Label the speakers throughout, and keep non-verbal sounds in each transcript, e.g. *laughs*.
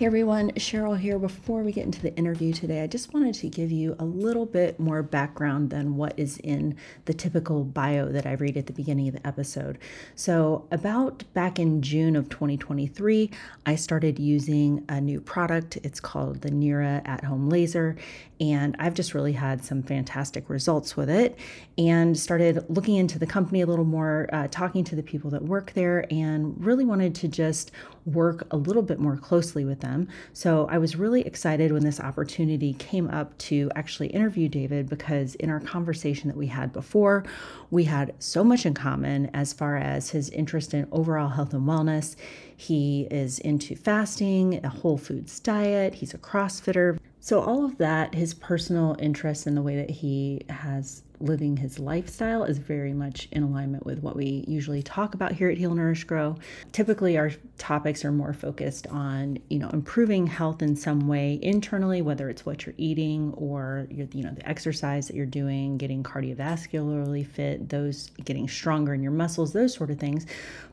Speaker 1: Hey everyone, Cheryl here. Before we get into the interview today, I just wanted to give you a little bit more background than what is in the typical bio that I read at the beginning of the episode. So, about back in June of 2023, I started using a new product. It's called the Nira at home laser, and I've just really had some fantastic results with it and started looking into the company a little more, uh, talking to the people that work there, and really wanted to just work a little bit more closely with them. So I was really excited when this opportunity came up to actually interview David because in our conversation that we had before, we had so much in common as far as his interest in overall health and wellness. He is into fasting, a whole foods diet, he's a CrossFitter. So, all of that, his personal interest in the way that he has living his lifestyle is very much in alignment with what we usually talk about here at Heal Nourish Grow. Typically our topics are more focused on, you know, improving health in some way internally, whether it's what you're eating or you know, the exercise that you're doing, getting cardiovascularly fit, those getting stronger in your muscles, those sort of things.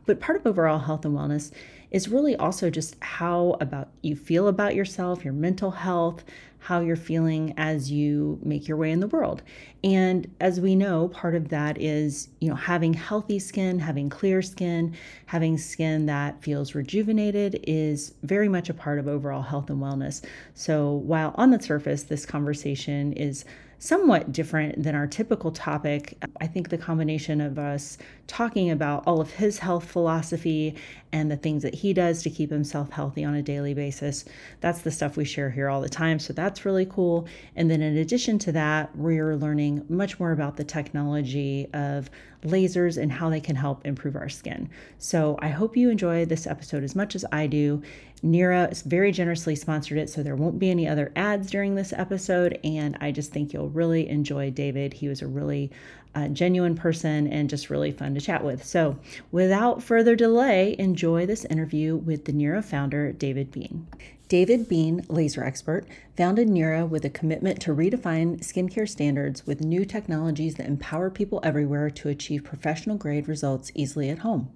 Speaker 1: But part of overall health and wellness is really also just how about you feel about yourself, your mental health, how you're feeling as you make your way in the world. And as we know, part of that is, you know, having healthy skin, having clear skin, having skin that feels rejuvenated is very much a part of overall health and wellness. So while on the surface, this conversation is somewhat different than our typical topic. I think the combination of us talking about all of his health philosophy and the things that he does to keep himself healthy on a daily basis, that's the stuff we share here all the time. So that's really cool. And then in addition to that, we're learning much more about the technology of lasers and how they can help improve our skin. So I hope you enjoy this episode as much as I do. Nira is very generously sponsored it, so there won't be any other ads during this episode. And I just think you'll really enjoy David. He was a really uh, genuine person and just really fun to chat with. So, without further delay, enjoy this interview with the Nira founder, David Bean. David Bean, laser expert, founded Nira with a commitment to redefine skincare standards with new technologies that empower people everywhere to achieve professional grade results easily at home.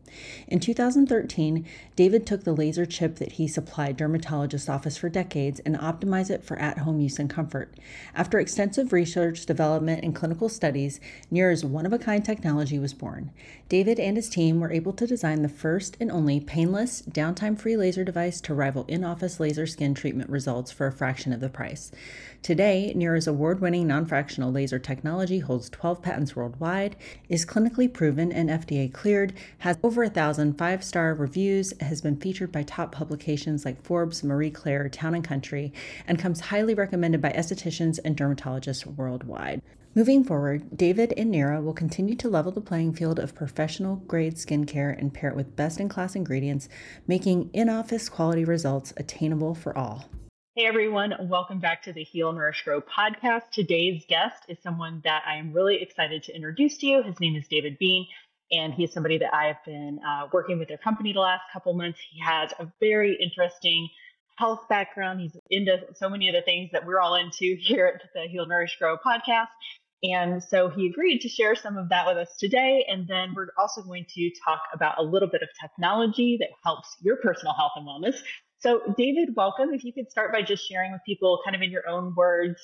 Speaker 1: In 2013, David took the laser chip that he supplied dermatologists' office for decades and optimized it for at home use and comfort. After extensive research, development, and clinical studies, Nira's one of a kind technology was born. David and his team were able to design the first and only painless, downtime free laser device to rival in office laser skin treatment results for a fraction of the price. Today, Nira's award winning non fractional laser technology holds 12 patents worldwide, is clinically proven and FDA cleared, has over a thousand five star reviews, has been featured by top publications like Forbes, Marie Claire, Town and Country, and comes highly recommended by estheticians and dermatologists worldwide. Moving forward, David and Nira will continue to level the playing field of professional grade skincare and pair it with best in class ingredients, making in office quality results attainable for all. Hey everyone, welcome back to the Heal Nourish Grow podcast. Today's guest is someone that I am really excited to introduce to you. His name is David Bean, and he's somebody that I have been uh, working with their company the last couple months. He has a very interesting health background. He's into so many of the things that we're all into *laughs* here at the Heal Nourish Grow podcast. And so he agreed to share some of that with us today. And then we're also going to talk about a little bit of technology that helps your personal health and wellness. So, David, welcome. If you could start by just sharing with people, kind of in your own words,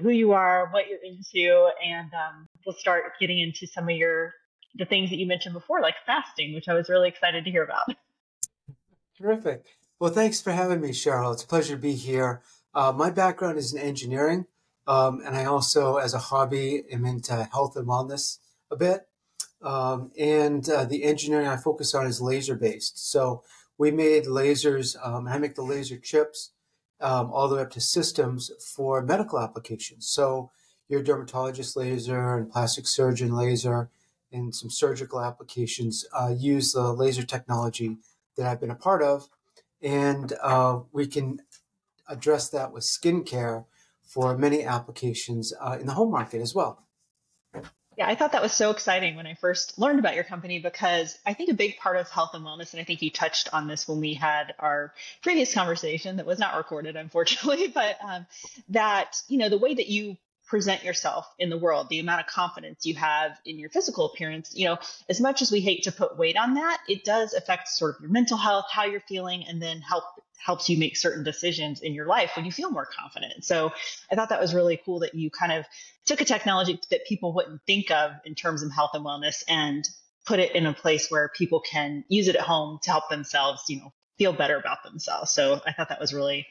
Speaker 1: who you are, what you're into, and um, we'll start getting into some of your the things that you mentioned before, like fasting, which I was really excited to hear about.
Speaker 2: Terrific. Well, thanks for having me, Cheryl. It's a pleasure to be here. Uh, my background is in engineering. Um, and I also, as a hobby, am into health and wellness a bit. Um, and uh, the engineering I focus on is laser based. So we made lasers. Um, I make the laser chips, um, all the way up to systems for medical applications. So your dermatologist laser and plastic surgeon laser and some surgical applications uh, use the laser technology that I've been a part of. And uh, we can address that with skincare for many applications uh, in the home market as well.
Speaker 3: Yeah, I thought that was so exciting when I first learned about your company because I think a big part of health and wellness, and I think you touched on this when we had our previous conversation that was not recorded, unfortunately, *laughs* but um, that, you know, the way that you present yourself in the world, the amount of confidence you have in your physical appearance, you know, as much as we hate to put weight on that, it does affect sort of your mental health, how you're feeling, and then help helps you make certain decisions in your life when you feel more confident. So I thought that was really cool that you kind of took a technology that people wouldn't think of in terms of health and wellness and put it in a place where people can use it at home to help themselves, you know, feel better about themselves. So I thought that was really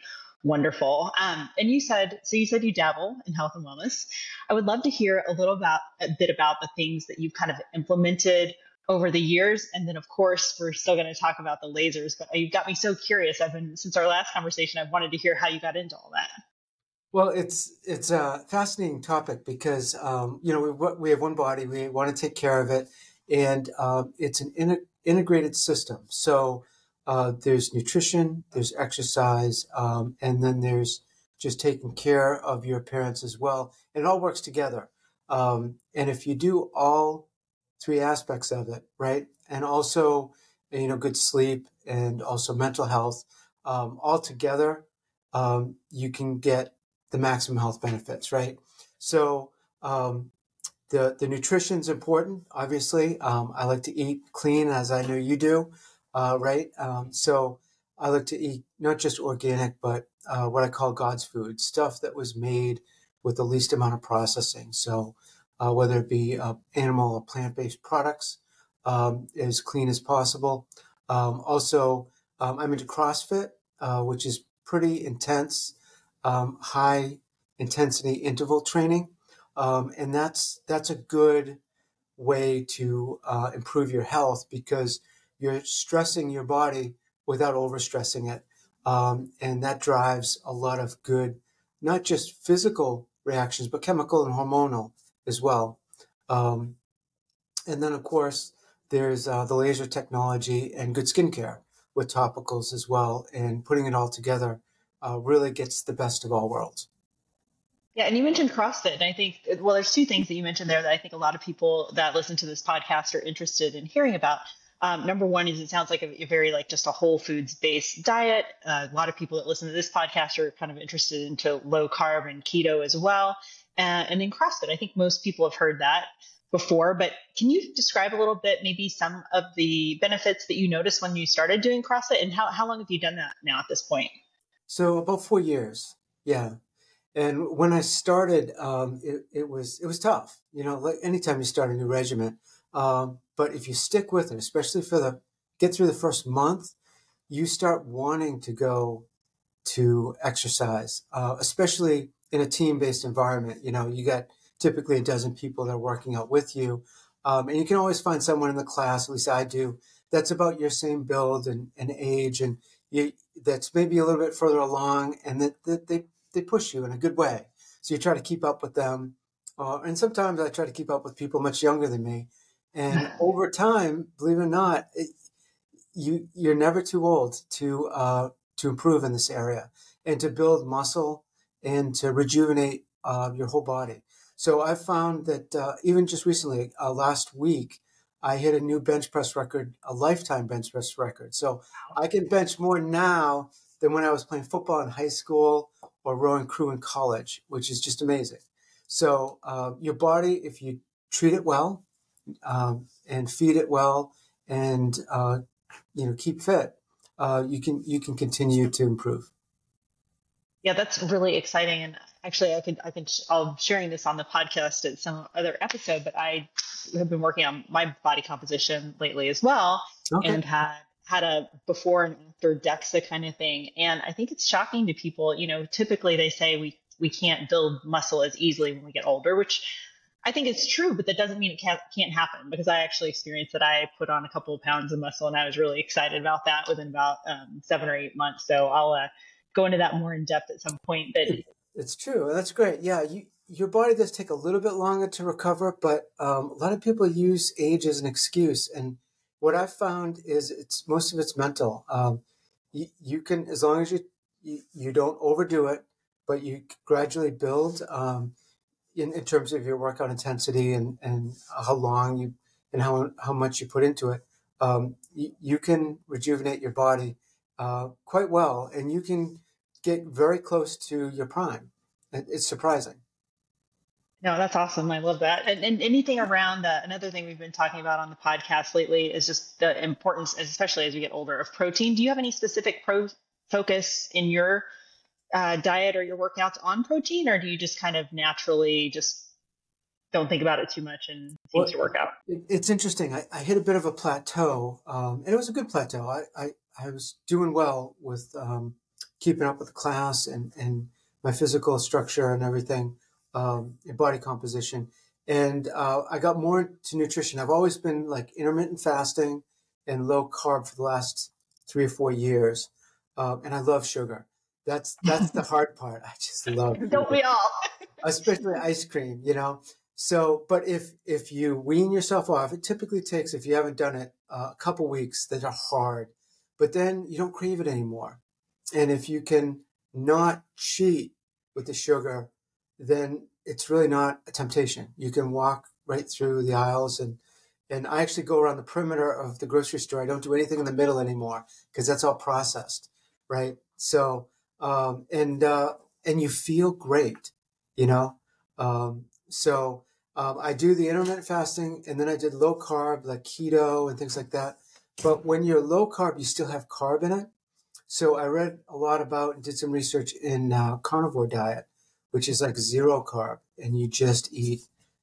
Speaker 3: wonderful. Um, and you said, so you said you dabble in health and wellness. I would love to hear a little about a bit about the things that you've kind of implemented over the years. And then, of course, we're still going to talk about the lasers, but you've got me so curious. I've been, since our last conversation, I've wanted to hear how you got into all that.
Speaker 2: Well, it's it's a fascinating topic because um, you know we, we have one body, we want to take care of it, and um, it's an in, integrated system. So uh, there's nutrition, there's exercise, um, and then there's just taking care of your appearance as well. It all works together. Um, and if you do all three aspects of it, right, and also you know good sleep and also mental health, um, all together, um, you can get the maximum health benefits, right? So um, the the nutrition's important. Obviously, um, I like to eat clean, as I know you do uh, right? Um, so I like to eat not just organic, but uh, what I call God's food, stuff that was made with the least amount of processing. So uh, whether it be uh, animal or plant-based products, um, as clean as possible. Um, also, um, I'm into CrossFit, uh, which is pretty intense, um, high intensity interval training, um, and that's that's a good way to uh, improve your health because you're stressing your body without overstressing it. Um, and that drives a lot of good, not just physical reactions, but chemical and hormonal as well. Um, and then, of course, there's uh, the laser technology and good skincare with topicals as well. And putting it all together uh, really gets the best of all worlds.
Speaker 3: Yeah, and you mentioned CrossFit, and I think well, there's two things that you mentioned there that I think a lot of people that listen to this podcast are interested in hearing about. Um, number one is it sounds like a, a, very like just a whole foods based diet. Uh, a lot of people that listen to this podcast are kind of interested into low carb and keto as well. Uh, and then CrossFit, I think most people have heard that before, but can you describe a little bit maybe some of the benefits that you noticed when you started doing CrossFit and how, how long have you done that now at this point?
Speaker 2: So about four years. Yeah. And when I started, um, it, it was, it was tough, you know, like anytime you start a new regiment, um, but if you stick with it, especially for the get through the first month, you start wanting to go to exercise, uh, especially in a team based environment. You know, you got typically a dozen people that are working out with you. Um, and you can always find someone in the class, at least I do, that's about your same build and, and age and you, that's maybe a little bit further along and that, that they, they push you in a good way. So you try to keep up with them. Uh, and sometimes I try to keep up with people much younger than me and over time, believe it or not, it, you you're never too old to uh, to improve in this area and to build muscle and to rejuvenate uh, your whole body. So I found that uh, even just recently, uh, last week, I hit a new bench press record, a lifetime bench press record. So I can bench more now than when I was playing football in high school or rowing crew in college, which is just amazing. So uh, your body, if you treat it well, um, and feed it well and uh, you know keep fit, uh, you can you can continue to improve.
Speaker 3: Yeah, that's really exciting. And actually, I could I could I'll sharing this on the podcast at some other episode, but I have been working on my body composition lately as well, okay. and had had a before and after DEXA kind of thing. And I think it's shocking to people. You know, typically they say we we can't build muscle as easily when we get older, which I think it's true, but that doesn't mean it can't, happen because I actually experienced that. I put on a couple of pounds of muscle and I was really excited about that within about um, seven or eight months. So I'll uh, go into that more in depth at some point. But
Speaker 2: it's true. That's great. Yeah, you, your body does take a little bit longer to recover, but um, a lot of people use age as an excuse. And what I've found is it's most of it's mental. Um, you, you, can, as long as you, you, you don't overdo it, but you gradually build um, in, in terms of your workout intensity and, and how long you and how how much you put into it. Um, you, you, can rejuvenate your body uh, quite well, and you can get very close to your prime. It's surprising.
Speaker 3: No, that's awesome. I love that. And, and anything around uh, another thing we've been talking about on the podcast lately is just the importance, especially as we get older, of protein. Do you have any specific pro focus in your uh, diet or your workouts on protein, or do you just kind of naturally just don't think about it too much and seems well, to work out?
Speaker 2: It's interesting. I, I, hit a bit of a plateau, um, and it was a good plateau. I, I, I was doing well with um, keeping up with the class and, and my physical structure and everything um, body composition. And uh, I got more into nutrition. I've always been like intermittent fasting and low carb for the last three or four years. Um, and I love sugar. That's that's the hard part. I just love.
Speaker 3: Don't we all?
Speaker 2: Especially ice cream, you know. So, but if if you wean yourself off, it typically takes if you haven't done it uh, a couple weeks that are hard, but then you don't crave it anymore. And if you can not cheat with the sugar then it's really not a temptation. You can walk right through the aisles and and I actually go around the perimeter of the grocery store. I don't do anything in the middle anymore because that's all processed, right? So um, and uh, and you feel great, you know. Um, so um, I do the intermittent fasting, and then I did low carb, like keto and things like that. But when you're low carb, you still have carb in it. So I read a lot about and did some research in uh, carnivore diet, which is like zero carb, and you just eat,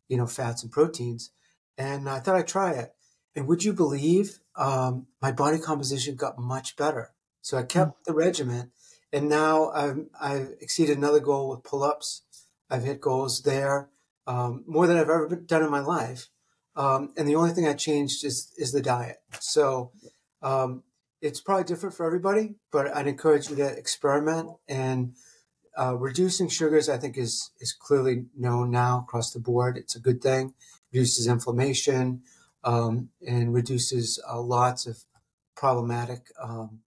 Speaker 2: you know, fats and proteins. And I thought I'd try it. And would you believe um, my body composition got much better? So I kept mm. the regimen, and now I've, I've exceeded another goal with pull ups. I've hit goals there um, more than I've ever done in my life. Um, and the only thing I changed is is the diet. So um, it's probably different for everybody, but I'd encourage you to experiment and uh, reducing sugars, I think, is is clearly known now across the board. It's a good thing. Reduces inflammation um, and reduces uh, lots of problematic um,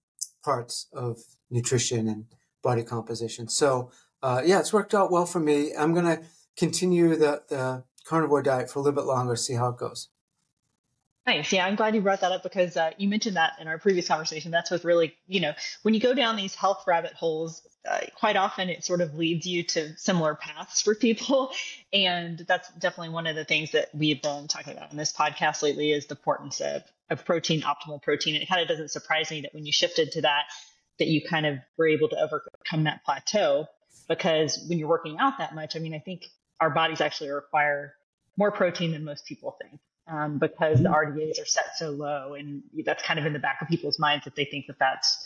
Speaker 2: parts of nutrition and body composition. So, uh, yeah, it's worked out well for me. I'm going to continue the, the carnivore diet for a little bit longer, see how it goes.
Speaker 3: Nice. Yeah, I'm glad you brought that up because uh, you mentioned that in our previous conversation. That's what really, you know, when you go down these health rabbit holes, uh, quite often it sort of leads you to similar paths for people. *laughs* And that's definitely one of the things that we've been talking about in this podcast lately is the importance of, of protein, optimal protein. And it kind of doesn't surprise me that when you shifted to that, that you kind of were able to overcome that plateau because when you're working out that much, I mean, I think our bodies actually require more protein than most people think um, because the. RDAs are set so low, and that's kind of in the back of people's minds that they think that that's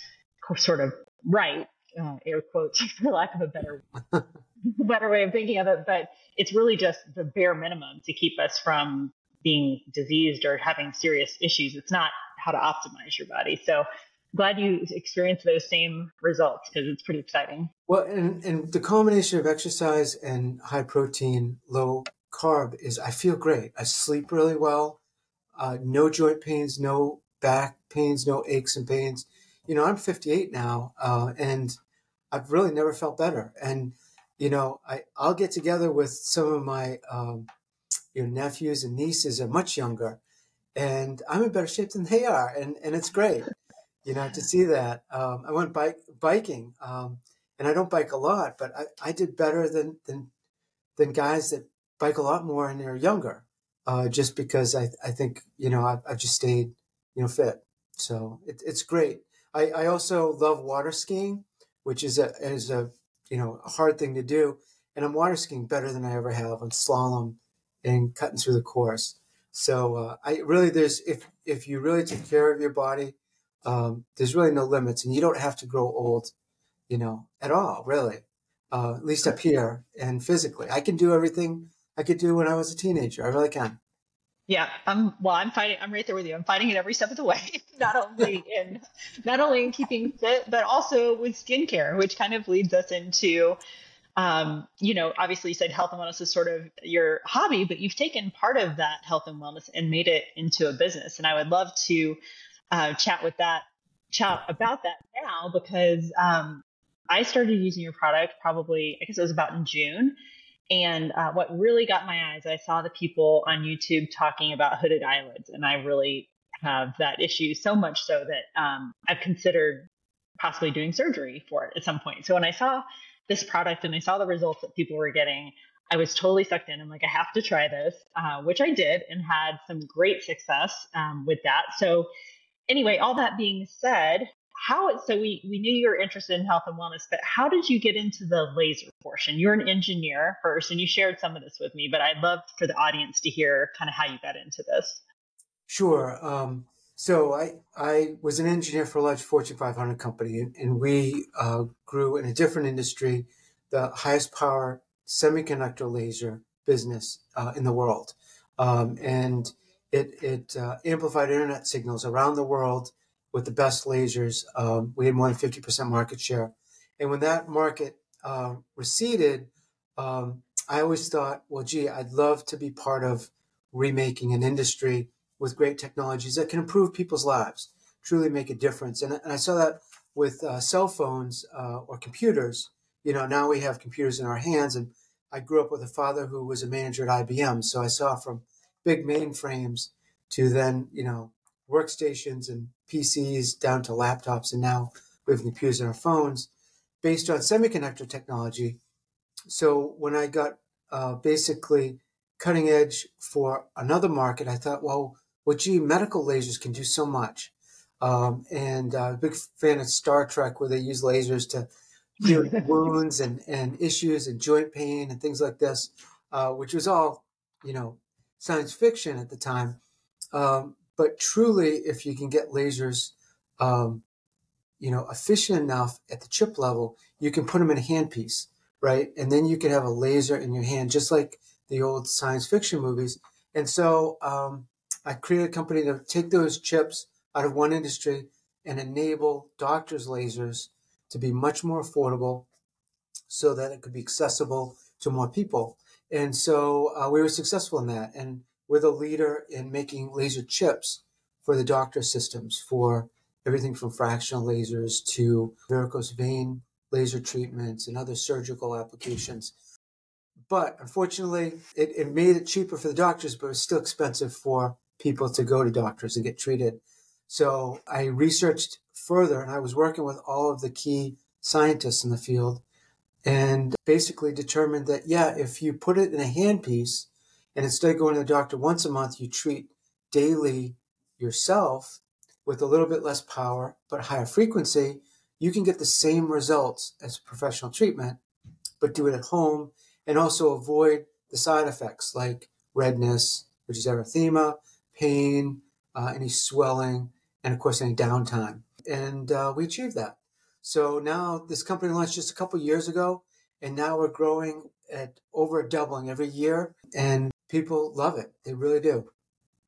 Speaker 3: sort of right, uh, air quotes *laughs* for lack of a better *laughs* better way of thinking of it. But it's really just the bare minimum to keep us from being diseased or having serious issues. It's not how to optimize your body. So glad you experienced those same results because it's pretty exciting.
Speaker 2: Well, and, and the combination of exercise and high protein, low carb is I feel great. I sleep really well. Uh, no joint pains, no back pains, no aches and pains. You know, I'm 58 now, uh, and I've really never felt better. And you know, I I'll get together with some of my um, you know nephews and nieces are much younger, and I'm in better shape than they are, and and it's great. You know, to see that. Um, I went bike biking, um, and I don't bike a lot, but I, I did better than than than guys that bike a lot more and they're younger, uh, just because I, I think, you know, I've, I've just stayed, you know, fit. So it, it's great. I, I also love water skiing, which is a, is a, you know, a hard thing to do. And I'm water skiing better than I ever have on slalom and cutting through the course. So uh, I really, there's, if, if you really take care of your body, um, there's really no limits and you don't have to grow old, you know, at all, really. Uh, at least up here and physically. I can do everything I could do when I was a teenager. I really can.
Speaker 3: Yeah, I'm well. I'm fighting. I'm right there with you. I'm fighting it every step of the way. *laughs* not only in not only in keeping fit, but also with skincare, which kind of leads us into, um, you know, obviously you said health and wellness is sort of your hobby, but you've taken part of that health and wellness and made it into a business. And I would love to uh, chat with that chat about that now because um, I started using your product probably I guess it was about in June and uh, what really got my eyes, I saw the people on YouTube talking about hooded eyelids, and I really have that issue so much so that um, I've considered possibly doing surgery for it at some point. So when I saw this product and I saw the results that people were getting, I was totally sucked in. I'm like, I have to try this, uh, which I did and had some great success um, with that. So, anyway, all that being said, how so we we knew you were interested in health and wellness but how did you get into the laser portion you're an engineer first and you shared some of this with me but i'd love for the audience to hear kind of how you got into this
Speaker 2: sure um, so I, I was an engineer for a large fortune 500 company and, and we uh, grew in a different industry the highest power semiconductor laser business uh, in the world um, and it, it uh, amplified internet signals around the world with the best lasers. Um, we had more than 50% market share. And when that market uh, receded, um, I always thought, well, gee, I'd love to be part of remaking an industry with great technologies that can improve people's lives, truly make a difference. And, and I saw that with uh, cell phones uh, or computers. You know, now we have computers in our hands. And I grew up with a father who was a manager at IBM. So I saw from big mainframes to then, you know, workstations and PCs down to laptops, and now we have computers on our phones based on semiconductor technology. So when I got uh, basically cutting edge for another market, I thought, well, well, gee, medical lasers can do so much. Um, and uh, a big fan of Star Trek, where they use lasers to heal *laughs* wounds and, and issues and joint pain and things like this, uh, which was all, you know, science fiction at the time. Um, but truly, if you can get lasers, um, you know, efficient enough at the chip level, you can put them in a handpiece, right? And then you can have a laser in your hand, just like the old science fiction movies. And so um, I created a company to take those chips out of one industry and enable doctors' lasers to be much more affordable so that it could be accessible to more people. And so uh, we were successful in that. And we're the leader in making laser chips for the doctor systems for everything from fractional lasers to varicose vein laser treatments and other surgical applications. But unfortunately, it, it made it cheaper for the doctors, but it was still expensive for people to go to doctors and get treated. So I researched further and I was working with all of the key scientists in the field and basically determined that, yeah, if you put it in a handpiece, and instead of going to the doctor once a month, you treat daily yourself with a little bit less power but higher frequency. You can get the same results as professional treatment, but do it at home and also avoid the side effects like redness, which is erythema, pain, uh, any swelling, and of course, any downtime. And uh, we achieved that. So now this company launched just a couple years ago, and now we're growing at over doubling every year. And people love it. They really do.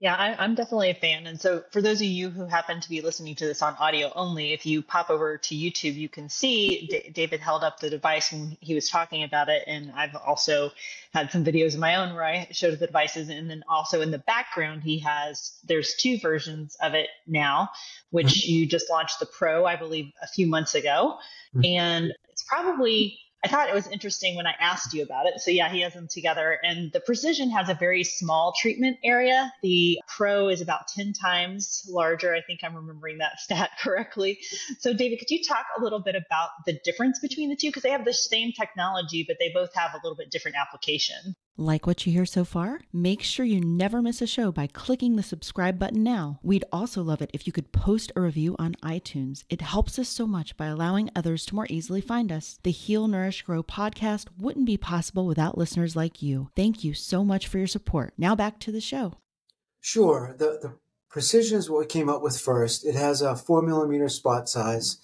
Speaker 3: Yeah, I, am definitely a fan. And so, for those of you who happen to be listening to this on audio only, if you pop over to YouTube, you can see D- David held up the device when he was talking about it. And I've also had some videos of my own where I showed the devices. And then also in the background, he has, there's two versions of it now, which mm-hmm. you just launched the Pro, I believe, a few months ago. Mm-hmm. And it's probably I thought it was interesting when I asked you about it. So yeah, he has them together and the precision has a very small treatment area. The pro is about 10 times larger. I think I'm remembering that *laughs* stat correctly. So David, could you talk a little bit about the difference between the two? Because they have the same technology, but they both have a little bit different application.
Speaker 1: Like what you hear so far? Make sure you never miss a show by clicking the subscribe button now. We'd also love it if you could post a review on iTunes. It helps us so much by allowing others to more easily find us. The Heal, Nourish, Grow podcast wouldn't be possible without listeners like you. Thank you so much for your support. Now back to the show.
Speaker 2: Sure. The, the precision is what we came up with first. It has a four millimeter spot size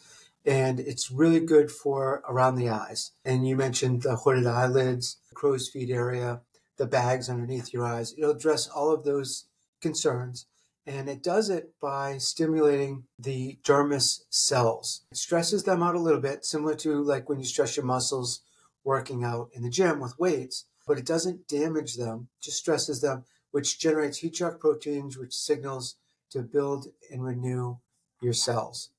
Speaker 2: and it's really good for around the eyes. And you mentioned the hooded eyelids crow's feet area, the bags underneath your eyes. It'll address all of those concerns. And it does it by stimulating the dermis cells. It stresses them out a little bit, similar to like when you stress your muscles working out in the gym with weights, but it doesn't damage them, just stresses them, which generates heat shock proteins, which signals to build and renew your cells,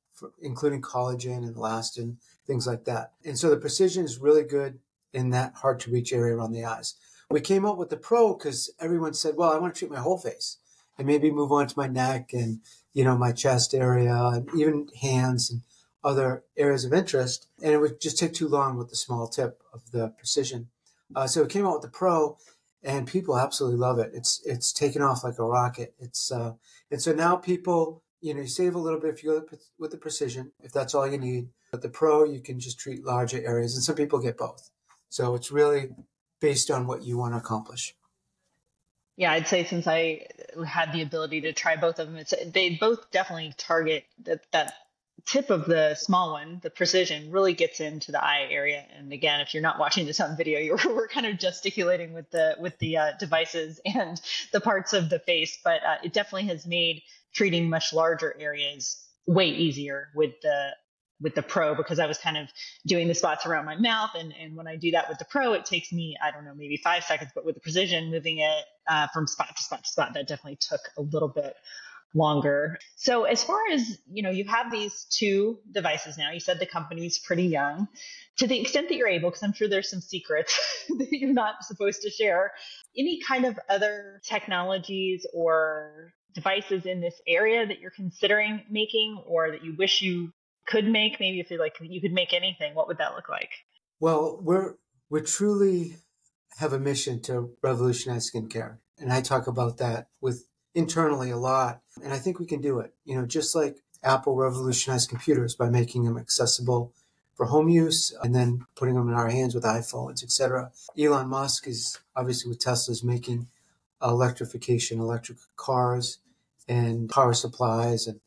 Speaker 2: including collagen and elastin, things like that. And so the precision is really good in that hard to reach area around the eyes. We came up with the Pro because everyone said, well, I want to treat my whole face and maybe move on to my neck and, you know, my chest area and even hands and other areas of interest. And it would just take too long with the small tip of the precision. Uh, so it came out with the Pro and people absolutely love it. It's, it's taken off like a rocket. It's, uh, and so now people, you know, you save a little bit if you go with the precision, if that's all you need. But the Pro, you can just treat larger areas and some people get both. So it's really based on what you want to accomplish.
Speaker 3: Yeah, I'd say since I had the ability to try both of them, it's they both definitely target that that tip of the small one, the precision, really gets into the eye area. And again, if you're not watching this on video, *laughs* you're we're kind of gesticulating with the with the uh, devices *laughs* and the parts of the face, but uh, it definitely has made treating much larger areas way easier with the with the pro because I was kind of doing the spots around my mouth. And, and when I do that with the pro, it takes me, I don't know, maybe five seconds, but with the precision, moving it uh, from spot to spot to spot, that definitely took a little bit longer. So as far as, you know, you have these two devices now, you said the company's pretty young. To the extent that you're able, because I'm sure there's some secrets *laughs* that you're not supposed to share, any kind of other technologies or devices in this area that you're considering making or that you wish you could make? Maybe if you like, you could make anything. What would that look like?
Speaker 2: Well, we're we truly have a mission to revolutionize skincare, and I talk about that with internally a lot. And I think we can do it. You know, just like Apple revolutionized computers by making them accessible for home use and then putting them in our hands with iPhones, etc. Elon Musk is obviously with Tesla's making electrification, electric cars and power supplies and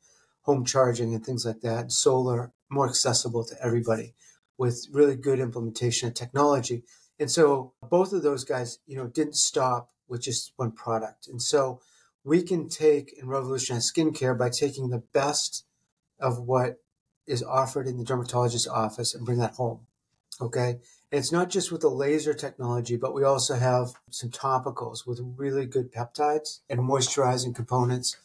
Speaker 2: home charging and things like that, solar more accessible to everybody with really good implementation of technology. And so both of those guys, you know, didn't stop with just one product. And so we can take and revolutionize skincare by taking the best of what is offered in the dermatologist's office and bring that home. Okay. And it's not just with the laser technology, but we also have some topicals with really good peptides and moisturizing components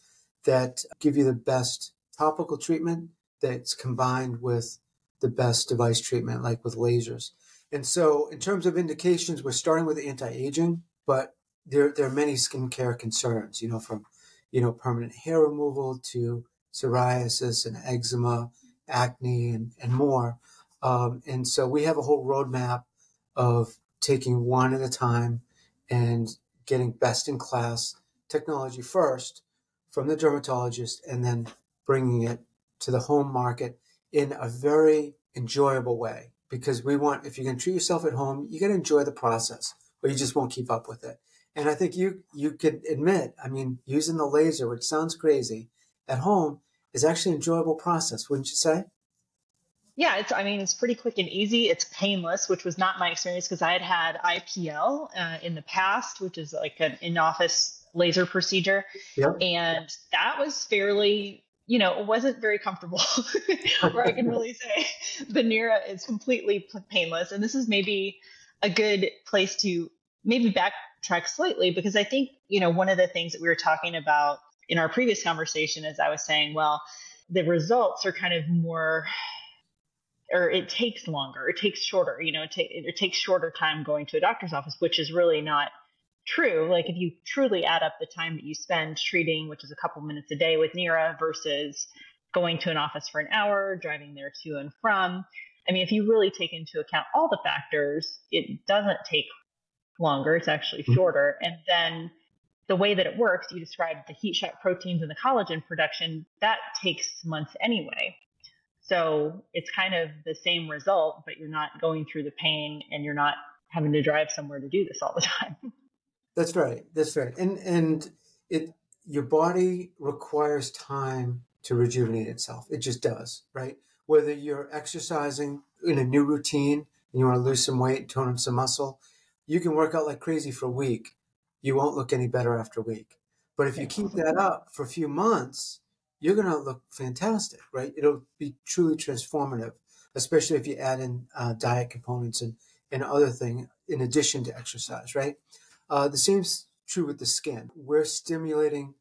Speaker 2: that give you the best topical treatment that's combined with the best device treatment, like with lasers. And so, in terms of indications, we're starting with anti-aging, but there there are many skincare concerns. You know, from you know permanent hair removal to psoriasis and eczema, acne, and and more. Um, and so, we have a whole roadmap of taking one at a time and getting best in class technology first from the dermatologist, and then bringing it to the home market in a very enjoyable way. Because we want if you can treat yourself at home you got to enjoy the process or you just won't keep up with it. And i think you you could admit i mean using the laser which sounds crazy at home is actually an enjoyable process wouldn't you say?
Speaker 3: Yeah it's i mean it's pretty quick and easy. It's painless which was not my experience because i had had ipl uh, in the past which is like an in-office laser procedure. Yep. and that was fairly you know, it wasn't very comfortable, *laughs* or I can really say the Nira is completely painless. And this is maybe a good place to maybe backtrack slightly because I think, you know, one of the things that we were talking about in our previous conversation is I was saying, well, the results are kind of more or it takes longer, it takes shorter, you know, it, ta- it takes shorter time going to a doctor's office, which is really not true. Like if you truly add up the time that you spend treating, which is a couple minutes a day with Nira versus going to an office for an hour, driving there to and from. I mean, if you really take into account all the factors, it doesn't take longer. It's actually mm-hmm. shorter. And then the way that it works, you described the heat shock proteins and the collagen production, that takes months anyway. So it's kind of the same result, but you're not going through the pain and you're not having to drive somewhere to do this all the *laughs* time.
Speaker 2: That's right. That's right. And and it your body requires time to rejuvenate itself. It just does, right? Whether you're exercising in a new routine and you want to lose some weight, tone up some muscle, you can work out like crazy for a week. You won't look any better after a week. But if you keep that up for a few months, you're going to look fantastic, right? It'll be truly transformative, especially if you add in uh, diet components and, and other thing in addition to exercise, right? Uh, the same's true with the skin. We're stimulating,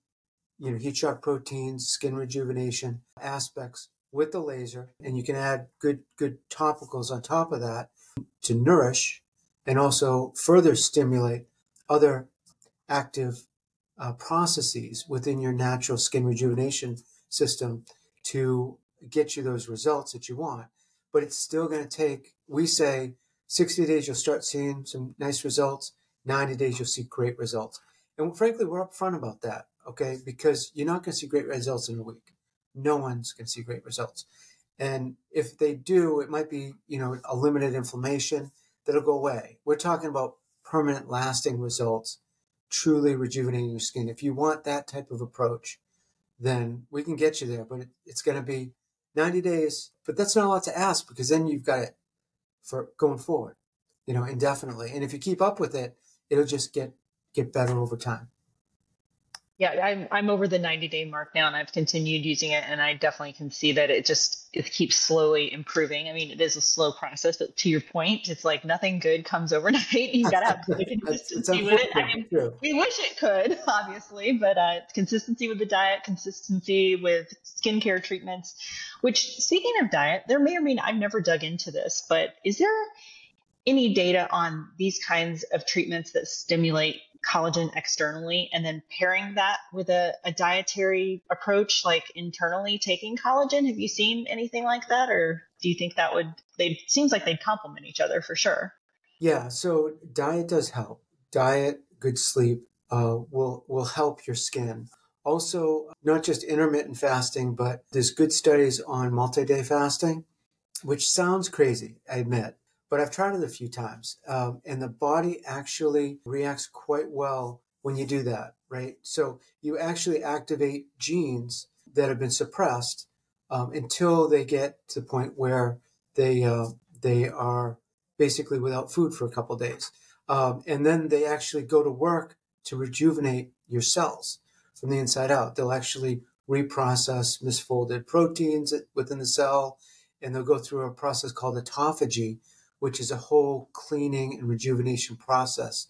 Speaker 2: you know, heat shock proteins, skin rejuvenation aspects with the laser, and you can add good good topicals on top of that to nourish and also further stimulate other active uh, processes within your natural skin rejuvenation system to get you those results that you want. But it's still going to take, we say, 60 days, you'll start seeing some nice results. 90 days, you'll see great results. And frankly, we're upfront about that, okay? Because you're not going to see great results in a week. No one's going to see great results. And if they do, it might be, you know, a limited inflammation that'll go away. We're talking about permanent, lasting results, truly rejuvenating your skin. If you want that type of approach, then we can get you there. But it, it's going to be 90 days. But that's not a lot to ask because then you've got it for going forward, you know, indefinitely. And if you keep up with it, it'll just get get better over time.
Speaker 3: Yeah i'm i'm over the 90 day mark now and i've continued using it and i definitely can see that it just it keeps slowly improving. I mean it is a slow process but to your point it's like nothing good comes *laughs* overnight. You gotta have consistency with it. I mean, we wish it could *laughs* obviously but uh, consistency with the diet consistency with skincare treatments which speaking of diet there may or may not i've never dug into this but is there any data on these kinds of treatments that stimulate collagen externally and then pairing that with a, a, dietary approach like internally taking collagen? Have you seen anything like that or do you think that would they seems like they'd complement each other for sure.
Speaker 2: Yeah so diet does help. Diet good sleep uh, will will help your skin. Also not just intermittent fasting but there's good studies on multi-day fasting which sounds crazy i admit but I've tried it a few times, um, and the body actually reacts quite well when you do that, right? So you actually activate genes that have been suppressed um, until they get to the point where they uh, they are basically without food for a couple days, um, and then they actually go to work to rejuvenate your cells from the inside out. They'll actually reprocess misfolded proteins within the cell, and they'll go through a process called autophagy, which is a whole cleaning and rejuvenation process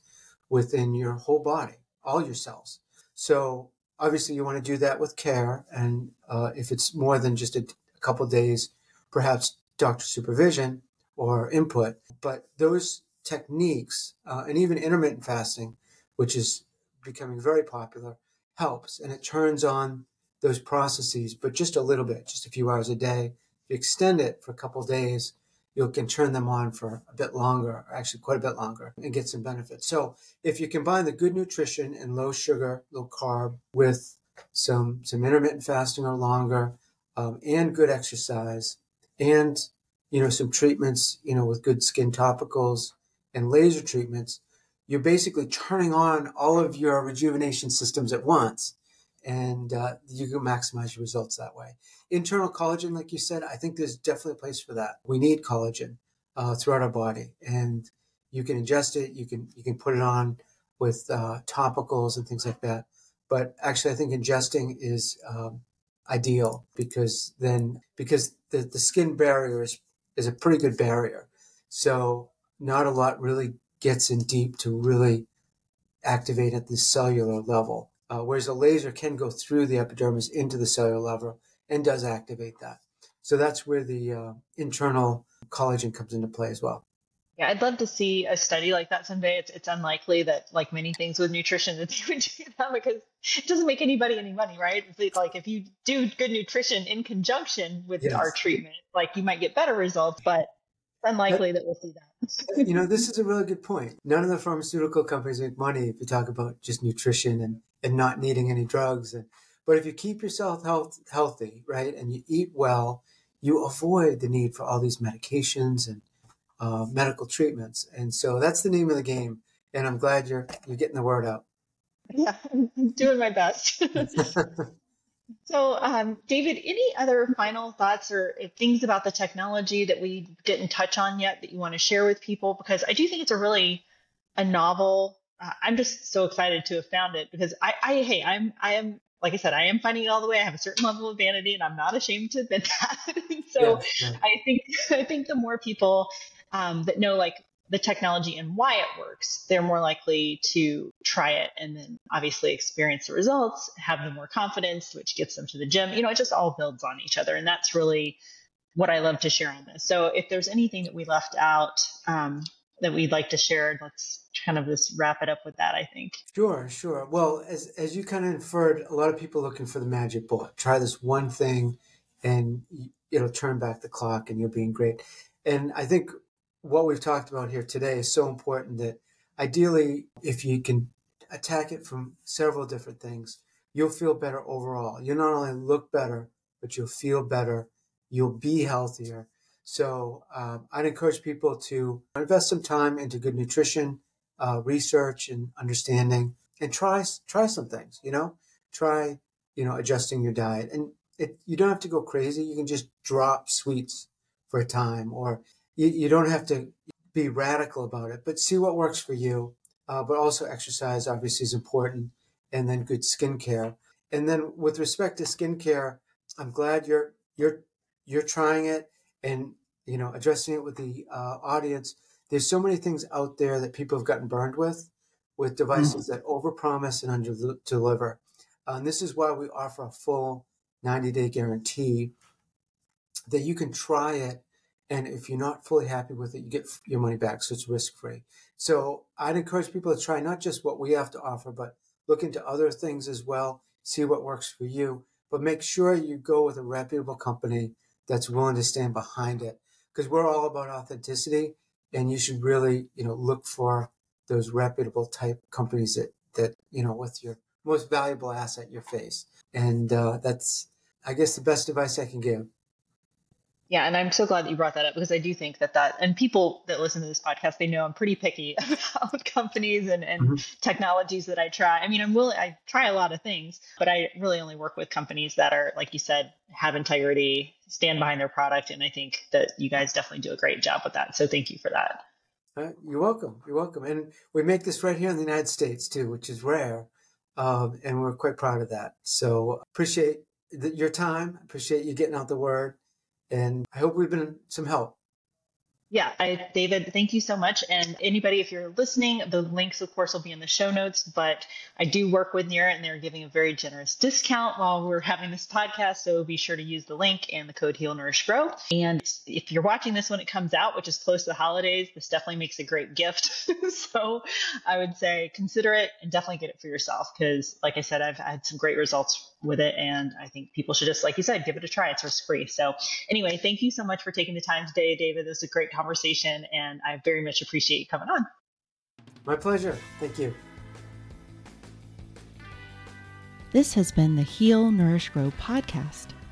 Speaker 2: within your whole body, all your cells. So obviously you want to do that with care. And uh, if it's more than just a, a couple days, perhaps doctor supervision or input. But those techniques uh, and even intermittent fasting, which is becoming very popular, helps and it turns on those processes, but just a little bit, just a few hours a day. If you extend it for a couple days, you can turn them on for a bit longer, actually quite a bit longer, and get some benefits. So if you combine the good nutrition and low sugar, low carb with some some intermittent fasting or longer, um, and good exercise, and you know some treatments, you know with good skin topicals and laser treatments, you're basically turning on all of your rejuvenation systems at once and uh, you can maximize your results that way. Internal collagen, like you said, I think there's definitely a place for that. We need collagen uh, throughout our body, and you can ingest it. You can you can put it on with uh, topicals and things like that. But actually, I think ingesting is um, ideal because then because the, the skin barrier is is a pretty good barrier, so not a lot really gets in deep to really activate at the cellular level uh, whereas a laser can go through the epidermis into the cellular level and does activate that. So that's where the uh, internal collagen comes into play as well.
Speaker 3: Yeah, I'd love to see a study like that someday. It's it's unlikely that, like many things with nutrition, that *laughs* they would do that because it doesn't make anybody any money, right? It's like if you do good nutrition in conjunction with yes. our treatment, like you might get better results, but it's unlikely that we'll see that.
Speaker 2: you know, this is a really good point. None of the pharmaceutical companies make money if you talk about just nutrition and and not needing any drugs. And, but if you keep yourself health, healthy, right, and you eat well, you avoid the need for all these medications and uh, medical treatments. And so that's the name of the game. And I'm glad you're you're getting the word out.
Speaker 3: Yeah, I'm doing my best. *laughs* so, um, David, any other final thoughts or things about the technology that we didn't touch on yet that you want to share with people? Because I do think it's a really a novel uh, I'm just so excited to have found it because I, I, hey, I'm, I am, like I said, I am finding it all the way. I have a certain level of vanity, and I'm not ashamed to admit *laughs* that. *laughs* so yeah, yeah. I think, *laughs* I think the more people um, that know like the technology and why it works, they're more likely to try it and then obviously experience the results, have the more confidence, which gets them to the gym. You know, it just all builds on each other. And that's really what I love to share on this. So if there's anything that we left out um, that we'd like to share, let's kind of just wrap it up with that, I think.
Speaker 2: Sure, sure. Well, as, as you kind of inferred, a lot of people looking for the magic bullet. Try this one thing and it'll turn back the clock and you'll be in great. And I think what we've talked about here today is so important that ideally, if you can attack it from several different things, you'll feel better overall. You'll not only look better, but you'll feel better. You'll be healthier. So um, I'd encourage people to invest some time into good nutrition, uh, research, and understanding, and try try some things. You know, try you know adjusting your diet, and it, you don't have to go crazy. You can just drop sweets for a time, or you, you don't have to be radical about it, but see what works for you. Uh, but also exercise obviously is important, and then good skincare. And then with respect to skincare, I'm glad you're you're you're trying it and you know addressing it with the uh, audience. There's so many things out there that people have gotten burned with, with devices mm-hmm. that overpromise and under deliver. Uh, and this is why we offer a full 90 day guarantee that you can try it and if you're not fully happy with it, you get your money back. So it's risk free. So I'd encourage people to try not just what we have to offer, but look into other things as well, see what works for you. But make sure you go with a reputable company that's willing to stand behind it. Because we're all about authenticity and you should really, you know, look for those reputable type companies that, that, you know, with your most valuable asset, your face. And uh, that's, I guess, the best advice I can give.
Speaker 3: Yeah, and I'm so glad that you brought that up because I do think that that, and people that listen to this podcast, they know I'm pretty picky *laughs* about companies and, and mm-hmm. technologies that I try. I mean, I'm willing, I try a lot of things, but I really only work with companies that are, like you said, have integrity, stand behind their product. And I think that you guys definitely do a great job with that. So thank you for that.
Speaker 2: Uh, you're welcome. You're welcome. And we make this right here in the United States too, which is rare. Um, and we're quite proud of that. So appreciate the, your time. Appreciate you getting out the word and I hope we've been some help.
Speaker 3: Yeah, I, David, thank you so much. And anybody, if you're listening, the links, of course, will be in the show notes. But I do work with Nira, and they're giving a very generous discount while we're having this podcast. So be sure to use the link and the code Heal Nourish Grow. And if you're watching this when it comes out, which is close to the holidays, this definitely makes a great gift. *laughs* so I would say consider it and definitely get it for yourself because, like I said, I've had some great results with it. And I think people should just, like you said, give it a try. It's free. So, anyway, thank you so much for taking the time today, David. This was a great conversation, and I very much appreciate you coming on.
Speaker 2: My pleasure. Thank you.
Speaker 1: This has been the Heal, Nourish, Grow podcast.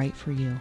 Speaker 1: right for you.